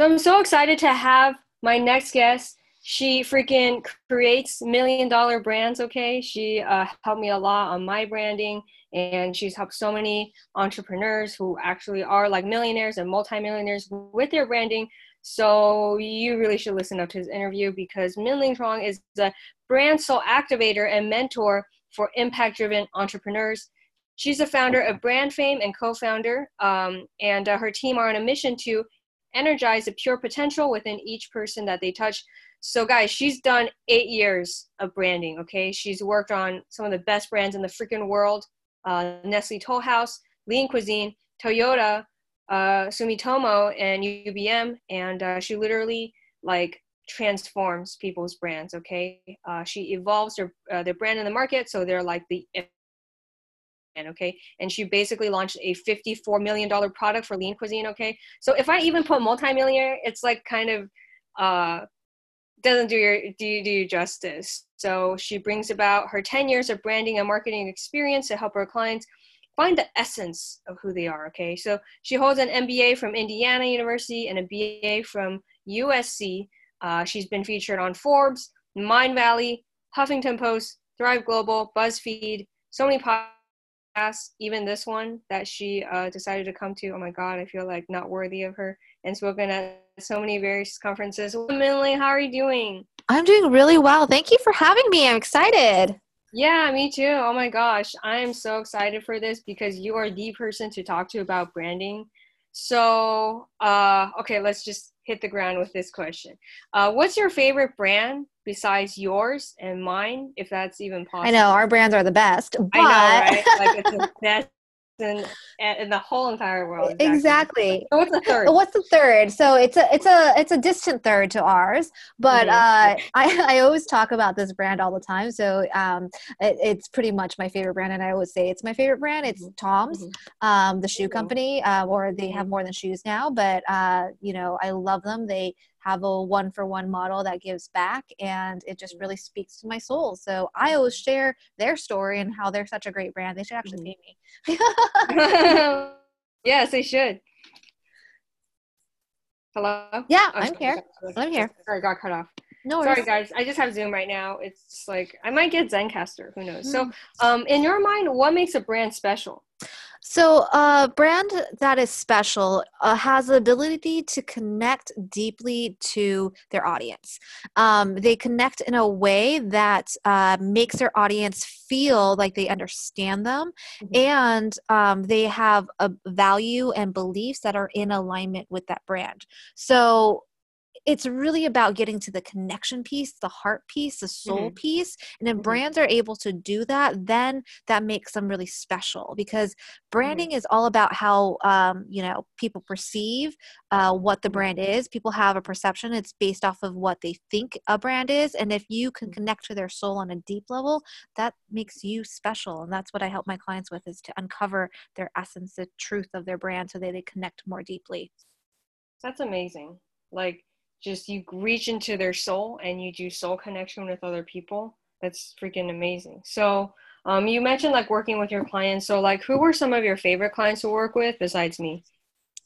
So I'm so excited to have my next guest. She freaking creates million dollar brands, okay? She uh, helped me a lot on my branding, and she's helped so many entrepreneurs who actually are like millionaires and multimillionaires with their branding. So you really should listen up to this interview because Min Ling Chuang is a brand soul activator and mentor for impact driven entrepreneurs. She's the founder of Brand Fame and co founder, um, and uh, her team are on a mission to energize the pure potential within each person that they touch. So, guys, she's done eight years of branding, okay? She's worked on some of the best brands in the freaking world uh, Nestle Toll House, Lean Cuisine, Toyota, uh, Sumitomo, and UBM. And uh, she literally, like, transforms people's brands, okay? Uh, she evolves their, uh, their brand in the market so they're like the okay? And she basically launched a 54 million dollar product for lean cuisine okay? So if i even put multi-millionaire it's like kind of uh doesn't do your do you, do you justice. So she brings about her 10 years of branding and marketing experience to help her clients find the essence of who they are okay? So she holds an mba from indiana university and a ba from usc uh, she's been featured on forbes Mindvalley huffington post thrive global buzzfeed so many podcasts even this one that she uh, decided to come to. Oh my God, I feel like not worthy of her and spoken at so many various conferences. Millie, how are you doing? I'm doing really well. Thank you for having me. I'm excited. Yeah, me too. Oh my gosh, I'm so excited for this because you are the person to talk to about branding. So, uh, okay, let's just hit the ground with this question. Uh, what's your favorite brand besides yours and mine, if that's even possible? I know our brands are the best, but I know, right? Like it's the best in, in the whole entire world. Exactly. exactly. So what's the third? What's the third? So it's a it's a it's a distant third to ours, but mm-hmm. uh, I I always talk about this brand all the time. So um, it, it's pretty much my favorite brand, and I always say it's my favorite brand. It's mm-hmm. Tom's, mm-hmm. um, the shoe company, uh, or they have mm-hmm. more than shoes now, but uh, you know I love them. They have a one for one model that gives back and it just really speaks to my soul. So i always share their story and how they're such a great brand. They should actually pay me. Yes they should. Hello? Yeah oh, i'm here. i'm here. Sorry got cut off. No sorry guys. I just have zoom right now. It's like i might get Zencastr. Who knows? Mm. so um in your mind what makes a brand special so, a brand that is special uh, has the ability to connect deeply to their audience. Um, they connect in a way that uh, makes their audience feel like they understand them mm-hmm. and um, they have a value and beliefs that are in alignment with that brand. So, it's really about getting to the connection piece, the heart piece, the soul mm-hmm. piece. And if mm-hmm. brands are able to do that, then that makes them really special because branding mm-hmm. is all about how, um, you know, people perceive uh, what the mm-hmm. brand is. People have a perception. It's based off of what they think a brand is. And if you can mm-hmm. connect to their soul on a deep level, that makes you special. And that's what I help my clients with is to uncover their essence, the truth of their brand so that they connect more deeply. That's amazing. Like just you reach into their soul and you do soul connection with other people. That's freaking amazing. So um, you mentioned like working with your clients. So like who were some of your favorite clients to work with besides me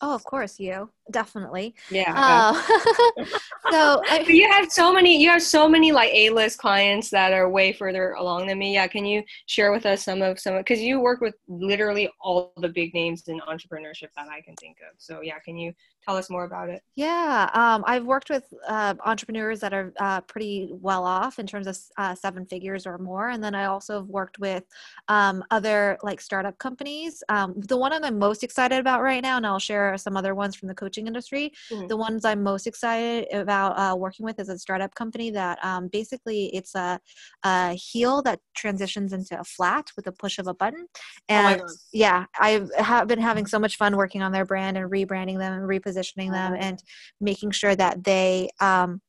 Oh, of course, you definitely. Yeah. Uh, so I, you have so many. You have so many like A-list clients that are way further along than me. Yeah. Can you share with us some of some? Because you work with literally all the big names in entrepreneurship that I can think of. So yeah, can you tell us more about it? Yeah, um, I've worked with uh, entrepreneurs that are uh, pretty well off in terms of uh, seven figures or more, and then I also have worked with um, other like startup companies. Um, the one I'm most excited about right now, and I'll share some other ones from the coaching industry. Mm-hmm. The ones I'm most excited about uh, working with is a startup company that um, basically it's a, a, heel that transitions into a flat with a push of a button. Oh and oh yeah, I have been having so much fun working on their brand and rebranding them and repositioning positioning them and making sure that they um,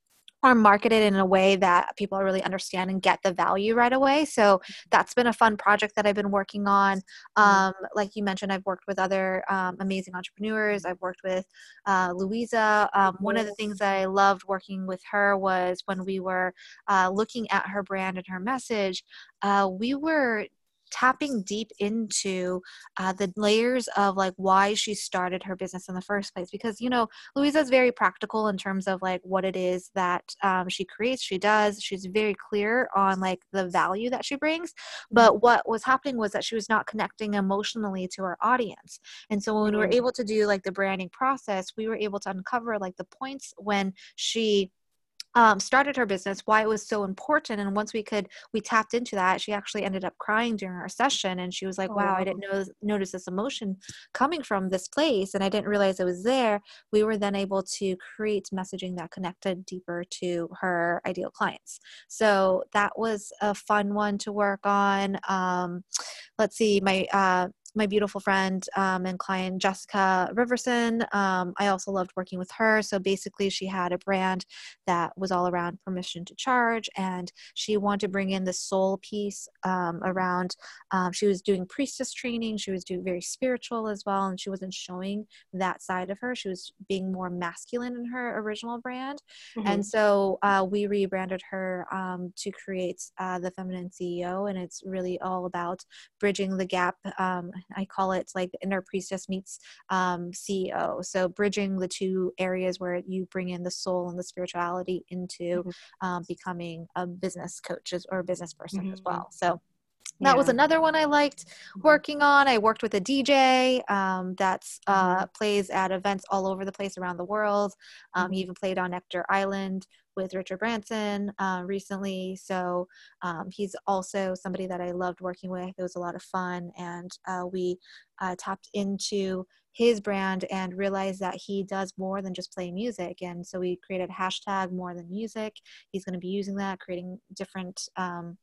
are marketed in a way that people really understand and get the value right away. So that's been a fun project that I've been working on. Mm-hmm. Um, like you mentioned, I've worked with other um, amazing entrepreneurs. I've worked with uh, Louisa. Um, one of the things that I loved working with her was when we were uh, looking at her brand and her message, uh, we were tapping deep into uh, the layers of like why she started her business in the first place because you know louisa is very practical in terms of like what it is that um, she creates she does she's very clear on like the value that she brings but mm-hmm. what was happening was that she was not connecting emotionally to her audience and so when we were mm-hmm. able to do like the branding process we were able to uncover like the points when she um, started her business, why it was so important. And once we could, we tapped into that. She actually ended up crying during our session, and she was like, oh, "Wow, I didn't know, notice this emotion coming from this place, and I didn't realize it was there." We were then able to create messaging that connected deeper to her ideal clients. So that was a fun one to work on. Um, let's see, my uh, my beautiful friend um, and client Jessica Riverson. Um, I also loved working with her. So basically, she had a brand that was all around permission to charge, and she wanted to bring in the soul piece um, around. Um, she was doing priestess training. She was doing very spiritual as well, and she wasn't showing that side of her. She was being more masculine in her original brand, mm-hmm. and so uh, we rebranded her um, to create uh, the Feminine CEO, and it's really all about bridging the gap um, I call it like inner priestess meets um, CEO. So bridging the two areas where you bring in the soul and the spirituality into mm-hmm. um, becoming a business coach or a business person mm-hmm. as well. So that yeah. was another one I liked mm-hmm. working on. I worked with a DJ um, that uh, mm-hmm. plays at events all over the place around the world. Um, he mm-hmm. even played on Necker Island with Richard Branson uh, recently. So um, he's also somebody that I loved working with. It was a lot of fun, and uh, we uh, tapped into his brand and realized that he does more than just play music. And so we created hashtag more than music. He's going to be using that, creating different. Um,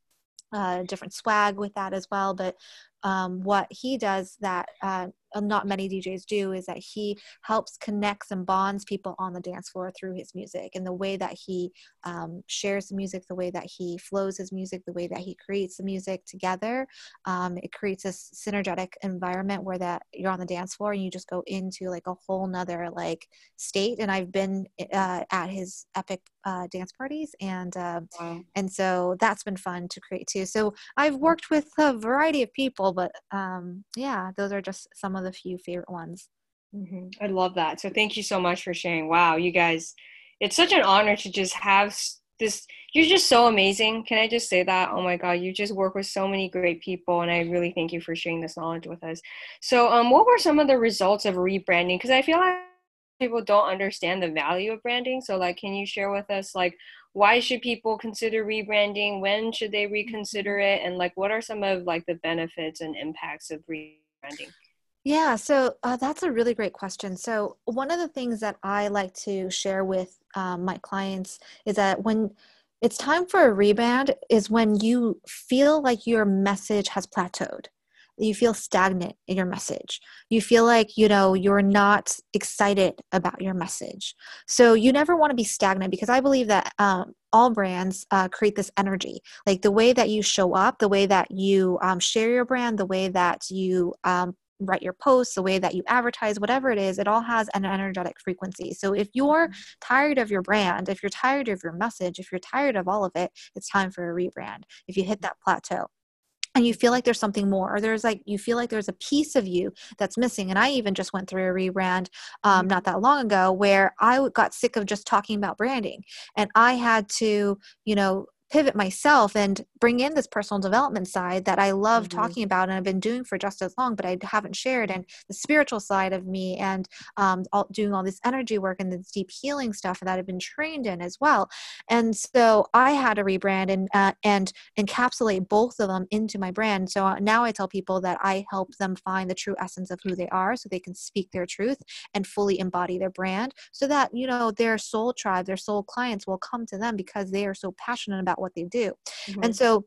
uh, different swag with that as well. But um, what he does that uh, not many DJs do is that he helps connects and bonds people on the dance floor through his music and the way that he um, shares the music, the way that he flows his music, the way that he creates the music together. Um, it creates a synergetic environment where that you're on the dance floor and you just go into like a whole nother like state. And I've been uh, at his epic uh, dance parties and uh, wow. and so that's been fun to create too. So I've worked with a variety of people but um, yeah, those are just some of the few favorite ones. Mm-hmm. I love that. So thank you so much for sharing. Wow, you guys, it's such an honor to just have this. You're just so amazing. Can I just say that? Oh my God, you just work with so many great people, and I really thank you for sharing this knowledge with us. So, um, what were some of the results of rebranding? Because I feel like people don't understand the value of branding. So, like, can you share with us, like, why should people consider rebranding? When should they reconsider it? And like what are some of like the benefits and impacts of rebranding? Yeah so uh, that's a really great question. So one of the things that i like to share with um, my clients is that when it's time for a rebrand is when you feel like your message has plateaued you feel stagnant in your message you feel like you know you're not excited about your message so you never want to be stagnant because i believe that um, all brands uh, create this energy like the way that you show up the way that you um, share your brand the way that you um, write your posts, the way that you advertise, whatever it is, it all has an energetic frequency. So if you're mm-hmm. tired of your brand, if you're tired of your message, if you're tired of all of it, it's time for a rebrand. If you hit that plateau and you feel like there's something more or there's like you feel like there's a piece of you that's missing and i even just went through a rebrand um, mm-hmm. not that long ago where i got sick of just talking about branding and i had to you know pivot myself and bring in this personal development side that I love mm-hmm. talking about and I've been doing for just as long, but I haven't shared, and the spiritual side of me and um, all, doing all this energy work and this deep healing stuff that I've been trained in as well. And so I had to rebrand and uh, and encapsulate both of them into my brand. So uh, now I tell people that I help them find the true essence of who they are, so they can speak their truth and fully embody their brand, so that you know their soul tribe, their soul clients will come to them because they are so passionate about what they do. Mm-hmm. And so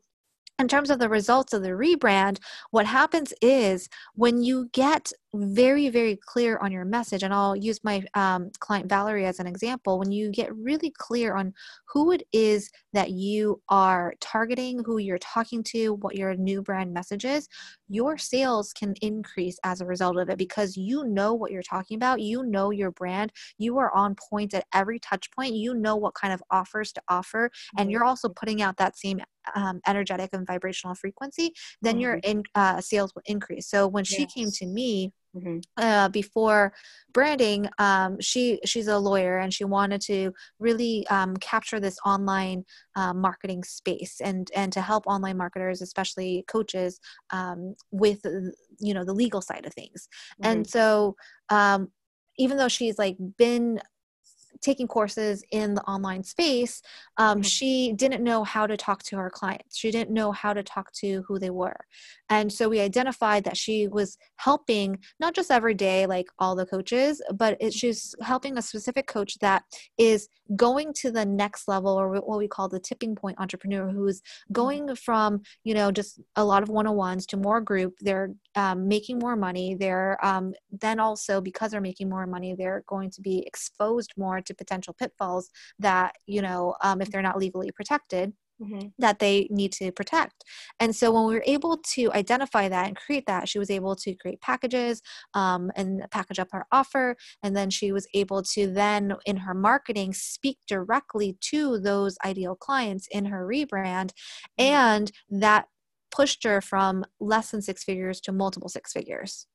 in terms of the results of the rebrand, what happens is when you get very very clear on your message and i'll use my um, client valerie as an example when you get really clear on who it is that you are targeting who you're talking to what your new brand message is your sales can increase as a result of it because you know what you're talking about you know your brand you are on point at every touch point you know what kind of offers to offer and you're also putting out that same um, energetic and vibrational frequency then mm-hmm. your in, uh, sales will increase so when she yes. came to me Mm-hmm. Uh, before branding, um, she she's a lawyer and she wanted to really um, capture this online uh, marketing space and and to help online marketers, especially coaches, um, with you know the legal side of things. Mm-hmm. And so um, even though she's like been taking courses in the online space, um, mm-hmm. she didn't know how to talk to her clients. She didn't know how to talk to who they were. And so we identified that she was helping not just every day, like all the coaches, but it, she's helping a specific coach that is going to the next level or what we call the tipping point entrepreneur who's mm-hmm. going from, you know, just a lot of one-on-ones to more group. They're um, making more money. They're um, then also because they're making more money, they're going to be exposed more to potential pitfalls that, you know, um, if they're not legally protected. Mm-hmm. that they need to protect. And so when we were able to identify that and create that, she was able to create packages um, and package up her offer. And then she was able to then, in her marketing, speak directly to those ideal clients in her rebrand. Mm-hmm. And that pushed her from less than six figures to multiple six figures.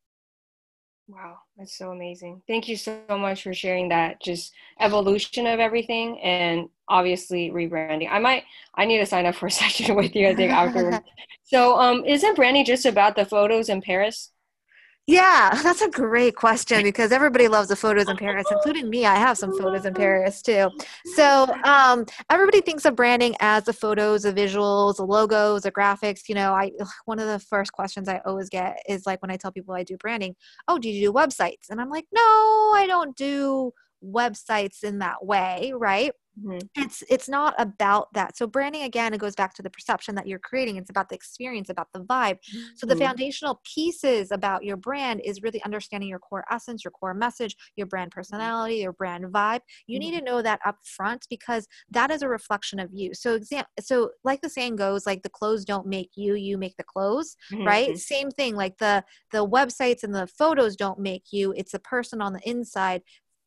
Wow, that's so amazing. Thank you so much for sharing that just evolution of everything and obviously rebranding. I might I need to sign up for a session with you I think afterwards. so um isn't branding just about the photos in Paris? Yeah, that's a great question because everybody loves the photos in Paris, including me. I have some photos in Paris too. So um, everybody thinks of branding as the photos, the visuals, the logos, the graphics. You know, I one of the first questions I always get is like when I tell people I do branding, "Oh, do you do websites?" And I'm like, "No, I don't do websites in that way, right?" Mm-hmm. It's it's not about that. So branding again, it goes back to the perception that you're creating. It's about the experience, about the vibe. Mm-hmm. So the mm-hmm. foundational pieces about your brand is really understanding your core essence, your core message, your brand mm-hmm. personality, your brand vibe. You mm-hmm. need to know that up front because that is a reflection of you. So exam so like the saying goes, like the clothes don't make you, you make the clothes, mm-hmm. right? Same thing, like the the websites and the photos don't make you, it's the person on the inside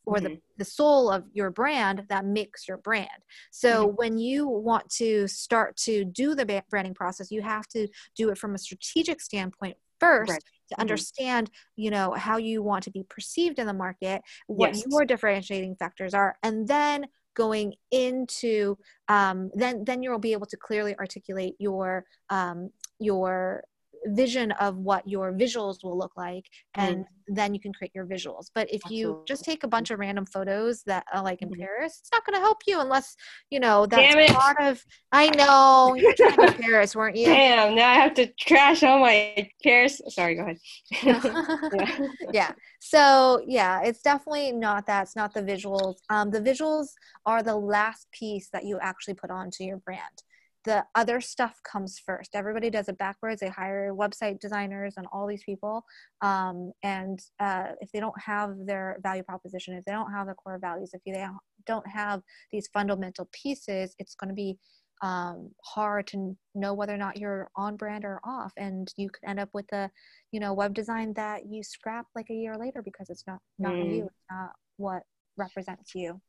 or mm-hmm. the, the soul of your brand that makes your brand. So mm-hmm. when you want to start to do the branding process, you have to do it from a strategic standpoint first right. to mm-hmm. understand you know how you want to be perceived in the market what yes. your differentiating factors are and then going into um, then then you'll be able to clearly articulate your um, your vision of what your visuals will look like and mm. then you can create your visuals but if Absolutely. you just take a bunch of random photos that are like in mm. paris it's not going to help you unless you know that's part of i know you're trying to paris weren't you damn now i have to trash all my paris sorry go ahead yeah. yeah so yeah it's definitely not that it's not the visuals um, the visuals are the last piece that you actually put onto your brand the other stuff comes first. Everybody does it backwards. They hire website designers and all these people. Um, and uh, if they don't have their value proposition, if they don't have the core values, if they don't have these fundamental pieces, it's going to be um, hard to know whether or not you're on brand or off. And you could end up with a, you know, web design that you scrap like a year later because it's not not mm. you, it's not what represents you.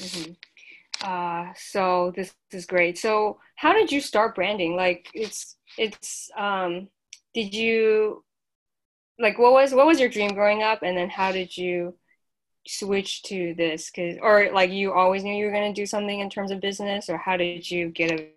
Mm-hmm. Uh, so this, this is great. So how did you start branding? Like it's it's um did you like what was what was your dream growing up and then how did you switch to this cuz or like you always knew you were going to do something in terms of business or how did you get a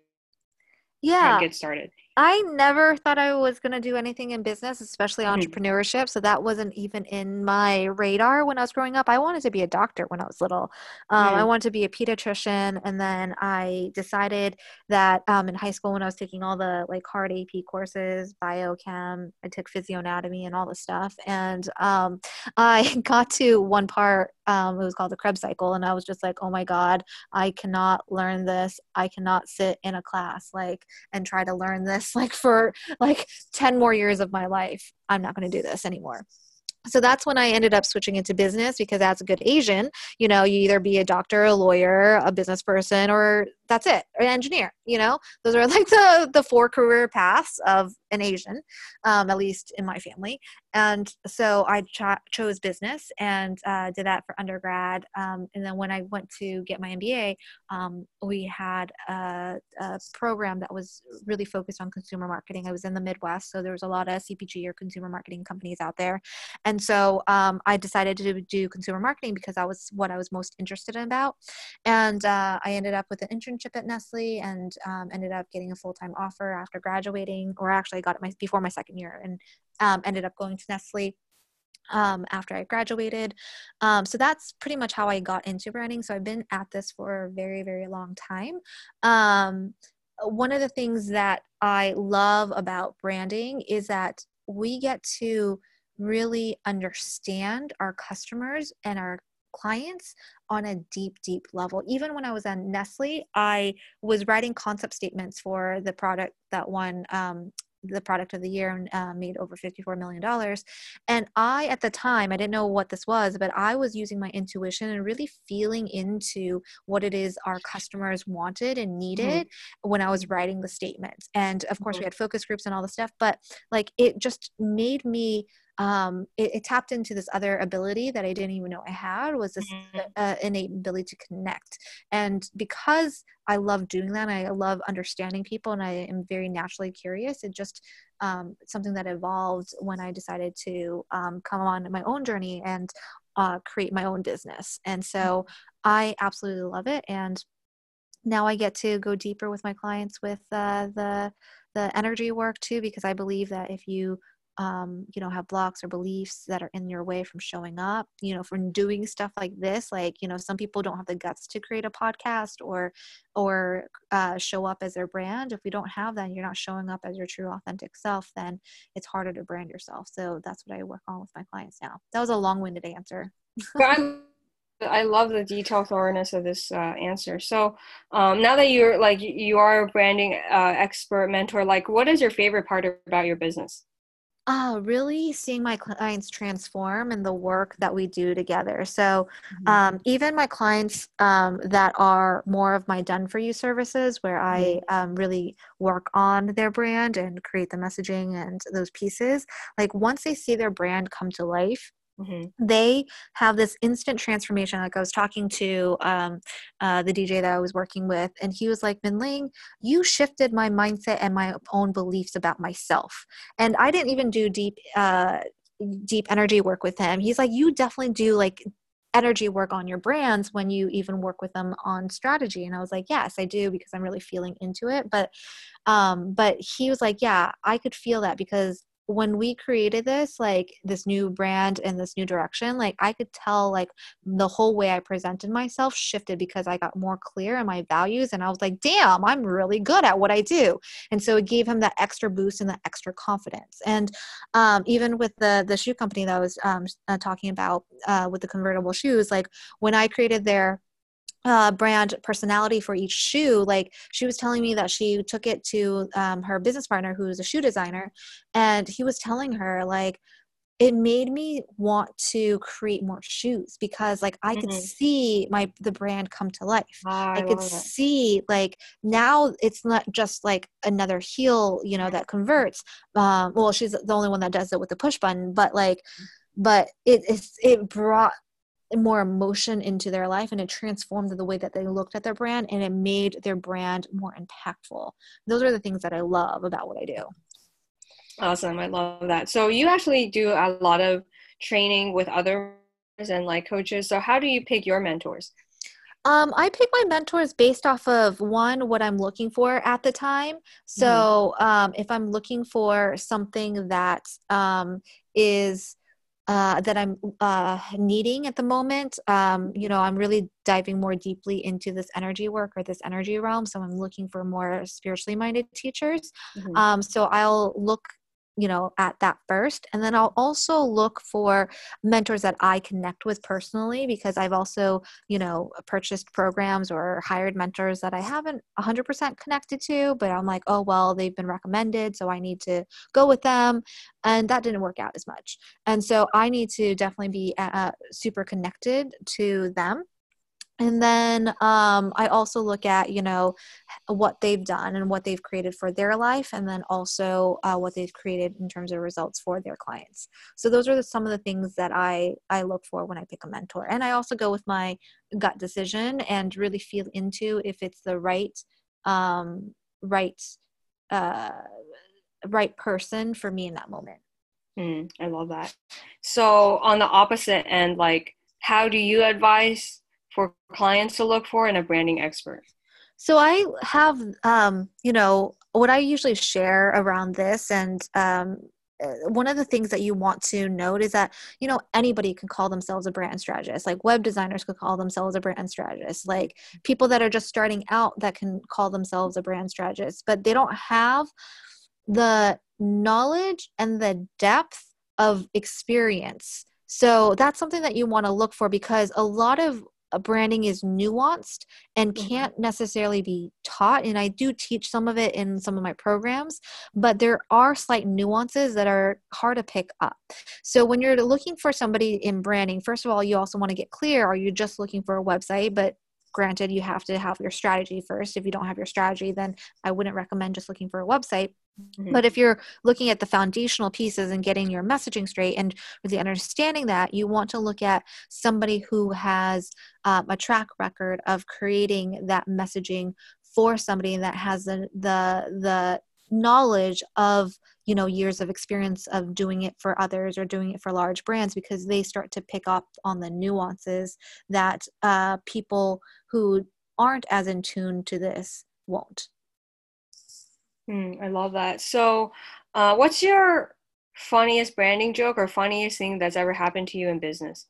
yeah get started I never thought I was going to do anything in business, especially mm-hmm. entrepreneurship. So that wasn't even in my radar when I was growing up. I wanted to be a doctor when I was little. Um, mm. I wanted to be a pediatrician. And then I decided that um, in high school, when I was taking all the like hard AP courses, biochem, I took physioanatomy and all the stuff. And um, I got to one part um, it was called the Krebs cycle. And I was just like, oh my God, I cannot learn this. I cannot sit in a class like and try to learn this like for like 10 more years of my life. I'm not going to do this anymore. so that's when I ended up switching into business because as a good Asian, you know, you either be a doctor, a lawyer, a business person, or that's it, or an engineer. You know, those are like the the four career paths of an Asian, um, at least in my family. And so I ch- chose business and uh, did that for undergrad. Um, and then when I went to get my MBA, um, we had a, a, program that was really focused on consumer marketing. I was in the Midwest, so there was a lot of CPG or consumer marketing companies out there. And so um, I decided to do consumer marketing because that was what I was most interested in about. And uh, I ended up with an internship at Nestle and um, ended up getting a full time offer after graduating, or actually I got it my, before my second year and um, ended up going to Nestle um, after I graduated. Um, so that's pretty much how I got into branding. So I've been at this for a very, very long time. Um, one of the things that I love about branding is that we get to really understand our customers and our clients on a deep, deep level. Even when I was at Nestle, I was writing concept statements for the product that won um, the product of the year and uh, made over $54 million. And I, at the time, I didn't know what this was, but I was using my intuition and really feeling into what it is our customers wanted and mm-hmm. needed mm-hmm. when I was writing the statements. And of course, mm-hmm. we had focus groups and all the stuff, but like it just made me um, it, it, tapped into this other ability that I didn't even know I had was this mm-hmm. uh, innate ability to connect. And because I love doing that, I love understanding people, and I am very naturally curious. It just um, something that evolved when I decided to um, come on my own journey and uh, create my own business. And so. I absolutely love it. And now I get to go deeper with my clients with uh, the the energy work too, because I believe that if you um, you know, have blocks or beliefs that are in your way from showing up, you know, from doing stuff like this. Like, you know, some people don't have the guts to create a podcast or, or uh, show up as their brand. If you don't have that, you're not showing up as your true authentic self, then it's harder to brand yourself. So that's what I work on with my clients now. That was a long-winded answer. I love the detail thoroughness of this uh, answer. So um, now that you're like you are a branding uh, expert mentor, like what is your favorite part about your business? Uh, really seeing my clients transform and the work that we do together. So, mm-hmm. um, even my clients um, that are more of my done for you services, where I um, really work on their brand and create the messaging and those pieces, like once they see their brand come to life, Mm-hmm. They have this instant transformation. Like I was talking to um, uh, the DJ that I was working with, and he was like, Minling, you shifted my mindset and my own beliefs about myself. And I didn't even do deep, uh, deep energy work with him. He's like, you definitely do like energy work on your brands when you even work with them on strategy and i was like yes i do because i'm really feeling into it but um but he was like yeah i could feel that because when we created this like this new brand and this new direction like i could tell like the whole way i presented myself shifted because i got more clear in my values and i was like damn i'm really good at what i do. And so it gave him that extra boost and that extra confidence. And um, even with the the shoe company that i was um, uh, talking about uh, with the convertible shoes like when i created their uh, brand personality for each shoe. Like she was telling me that she took it to um, her business partner, who's a shoe designer, and he was telling her like it made me want to create more shoes because like i mm-hmm. could see my the brand come to life oh, i, I could see like now it's not just like another heel you know that converts um well she's the only one that does it with the push button but like but it it brought more emotion into their life and it transformed the way that they looked at their brand and it made their brand more impactful. Those are the things that I love about what I do. Awesome. I love that. So you actually do a lot of training with others and like coaches. So how do you pick your mentors? Um, I pick my mentors based off of one, what I'm looking for at the time. So mm-hmm. um, if I'm looking for something that um, is uh, that I'm uh, needing at the moment. Um, you know, I'm really diving more deeply into this energy work or this energy realm. So I'm looking for more spiritually minded teachers. Mm-hmm. Um, so I'll look you know at that first. And then i'll also look for mentors that i connect with personally because i've also you know purchased programs or hired mentors that i haven't 100% connected to but i'm like oh well they've been recommended so i need to go with them. And that didn't work out as much. And so i need to definitely be uh, super connected to them and then um, i also look at you know what they've done and what they've created for their life and then also uh, what they've created in terms of results for their clients. So those are the, some of the things that i i look for when i pick a mentor. And i also go with my gut decision and really feel into if it's the right um, right uh, right person for me in that moment. Mm, i love that. So on the opposite end like how do you advise for clients to look for in a branding expert? So I have, um, you know, what I usually share around this, and um, uh, one of the things that you want to note is that you know anybody can call themselves a brand strategist. Like web designers could call themselves a brand strategist. Like people that are just starting out that can call themselves a brand strategist but they don't have the knowledge and the depth of experience. So that's something that you want to look for because a lot of branding is nuanced and mm-hmm. can't necessarily be taught and i do teach some of it in some of my programs but there are slight nuances that are hard to pick up so when you're looking for somebody in branding first of all you also want to get clear are you just looking for a website but granted you have to have your strategy first if you don't have your strategy then i wouldn't recommend just looking for a website mm-hmm. but if you're looking at the foundational pieces and getting your messaging straight and really understanding that you want to look at somebody who has um, a track record of creating that messaging for somebody that has the the the knowledge of you know years of experience of doing it for others or doing it for large brands because they start to pick up on the nuances that uh, people who aren't as in tune to this won't mm, i love that. So uh, what's your funniest branding joke or funniest thing that's ever happened to you in business?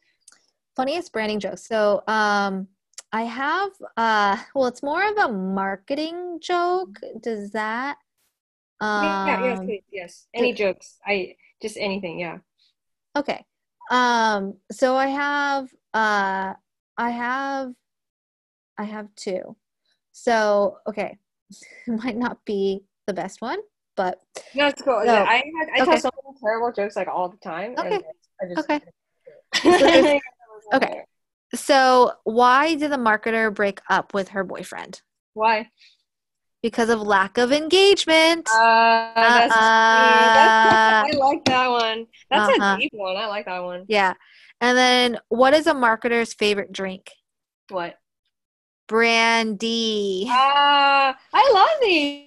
Funniest branding joke. So um I have uh well it's more of a marketing joke. Does that um, yeah, yes, please, yes. Any jokes? I just anything, yeah. Okay. Um, so I have uh I have I have two. So okay. it might not be the best one, but no, it's cool. So, yeah, I had, I okay. tell so many terrible jokes like all the time. Okay. Just, okay. so okay. So why did the marketer break up with her boyfriend? Why? Because of lack of engagement. Uh, that's, uh, that's, I like that one. That's uh-huh. a deep one. I like that one. Yeah. And then, what is a marketer's favorite drink? What? Brandy. Ah, uh, I love these.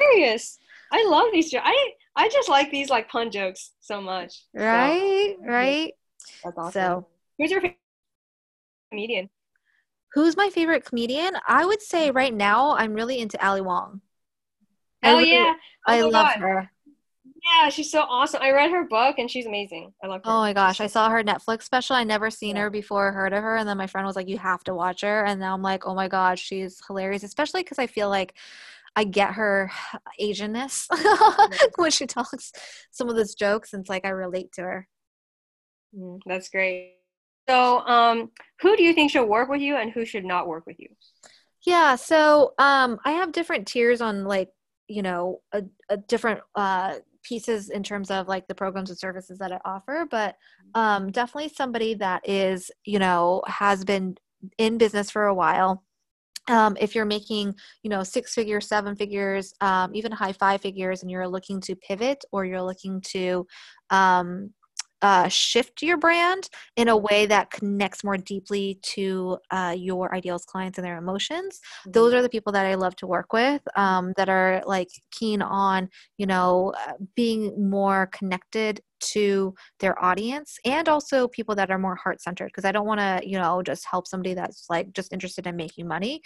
Serious. I love these. I I just like these like pun jokes so much. Right. So, right. That's awesome. So, who's your favorite comedian? Who's my favorite comedian? I would say right now I'm really into Ali Wong. Oh really, yeah, oh, I love God. her. Yeah, she's so awesome. I read her book and she's amazing. I love her. Oh my gosh, I saw her Netflix special. I never seen yeah. her before, heard of her, and then my friend was like, "You have to watch her." And now I'm like, "Oh my gosh, she's hilarious." Especially because I feel like I get her Asianness when she talks some of those jokes, and it's like I relate to her. Mm, that's great. So, um, who do you think should work with you and who should not work with you? Yeah, so um, I have different tiers on like you know a, a different uh, pieces in terms of like the programs and services that I offer, but um, definitely somebody that is you know has been in business for a while. Um, if you're making you know six figures seven figures um, even high five figures and you're looking to pivot or you're looking to um, uh, shift your brand in a way that connects more deeply to uh, your ideals clients and their emotions. Mm-hmm. those are the people that i love to work with um, that are like keen on you know uh, being more connected to their audience and also people that are more heart centered because i don't want to you know just help somebody that's like just interested in making money.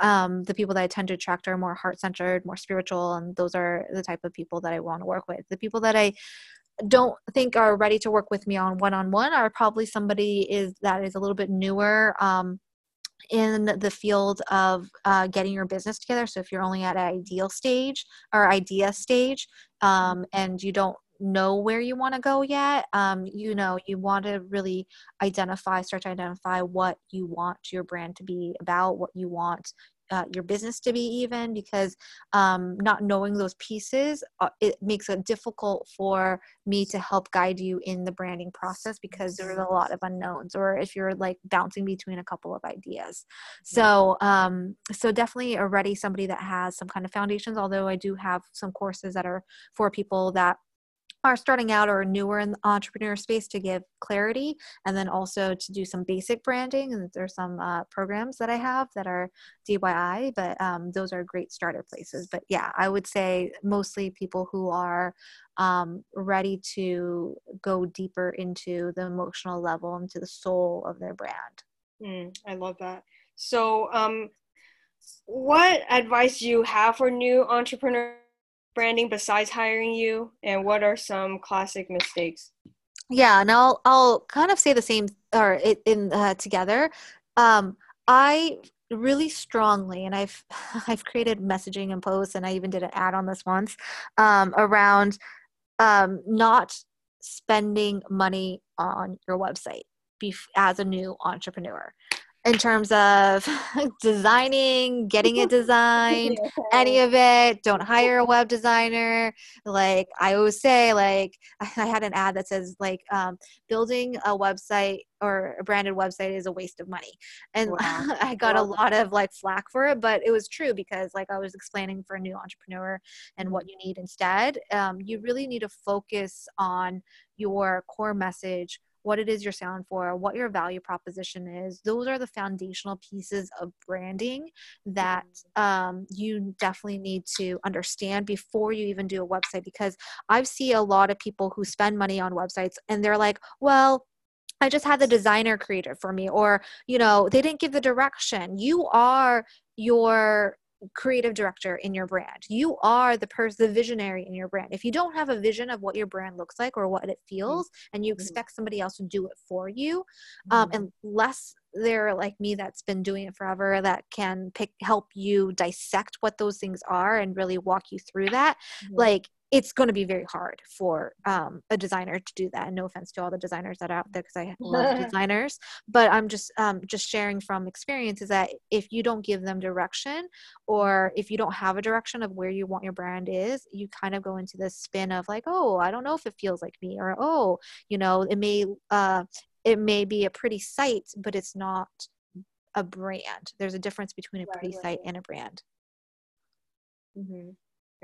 Um, the people that i tend to attract are more heart centered more spiritual and those are the type of people that i want to work with. The people that i don't think are ready to work with me on one-on-one are probably somebody is that is a little bit newer um, in the field of uh, getting your business together. So if you're only at an ideal stage or idea stage um, and you don't know where you want to go yet um, you know you want to really identify start to identify what you want your brand to be about what you want uh, your business to be even because um, not knowing those pieces uh, it makes it difficult for me to help guide you in the branding process because there's a lot of unknowns or if you're like bouncing between a couple of ideas. So um, so definitely already somebody that has some kind of foundations although i do have some courses that are for people that are starting out or newer in the entrepreneur space to give clarity and then also to do some basic branding. And there's some uh, programs that i have that are DIY, but um, those are great starter places. But yeah i would say mostly people who are um, ready to go deeper into the emotional level into the soul of their brand. Mm, i love that. So um, what advice do you have for new entrepreneurs branding besides hiring you and what are some classic mistakes? Yeah and i'll i'll kind of say the same or in uh, together. Um i really strongly and i've i've created messaging and posts and i even did an ad on this once um, around um, not spending money on your website as a new entrepreneur in terms of designing, getting it designed, any of it. Don't hire a web designer. Like I always say, like I had an ad that says like um, building a website or a branded website is a waste of money. And wow. I got a lot of like flack for it, but it was true because like I was explaining for a new entrepreneur and what you need instead. Um, you really need to focus on your core message what it is you're selling for, what your value proposition is. Those are the foundational pieces of branding that mm-hmm. um, you definitely need to understand before you even do a website. Because I've seen a lot of people who spend money on websites and they're like, well, I just had the designer create it for me, or you know, they didn't give the direction. You are your creative director in your brand. You are the person, the visionary in your brand. If you don't have a vision of what your brand looks like or what it mm-hmm. feels, mm-hmm. and you expect somebody else to do it for you, um, mm-hmm. unless they're like me that's been doing it forever, that can pick help you dissect what those things are and really walk you through that. Mm-hmm. Like it's going to be very hard for um, a designer to do that. And no offense to all the designers that are out there, because I love designers, but I'm just um, just sharing from experience is that if you don't give them direction, or if you don't have a direction of where you want your brand is, you kind of go into this spin of like, oh, I don't know if it feels like me, or oh, you know, it may uh, it may be a pretty site, but it's not a brand. There's a difference between a pretty right, site and a brand. Mm-hmm.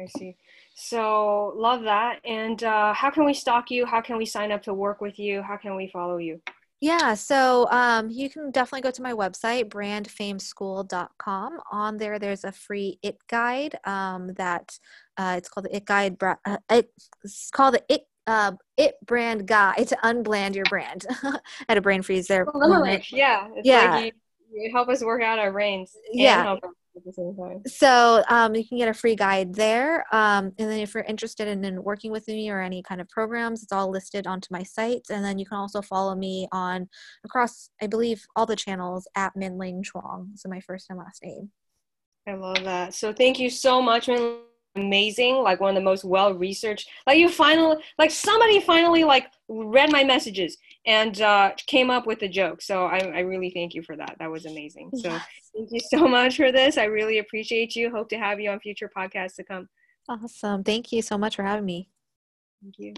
I see. So love that. And uh, how can we stalk you? How can we sign up to work with you? How can we follow you? Yeah, so um, you can definitely go to my website, brandfameschool.com. On there, there's a free IT guide um, that uh, it's called the IT guide. Uh, it's called the IT uh, it brand guide to unbland your brand. Had a brain freeze there. yeah, yeah. Like you, you help us work out our brains. yeah, at the same time. So um, you can get a free guide there. Um, and then if you're interested in, in, working with me or any kind of programs, it's all listed onto my site. And then you can also follow me on across, I believe, all the channels at Min Ling Chuang. So my first and last name. I love that. So thank you so much, Min amazing like one of the most well researched like you finally like somebody finally like read my messages and uh, came up with a joke. So I, I really thank you for that. That was amazing. So yes. thank you so much for this. I really appreciate you. Hope to have you on future podcasts to come. Awesome. Thank you so much for having me. Thank you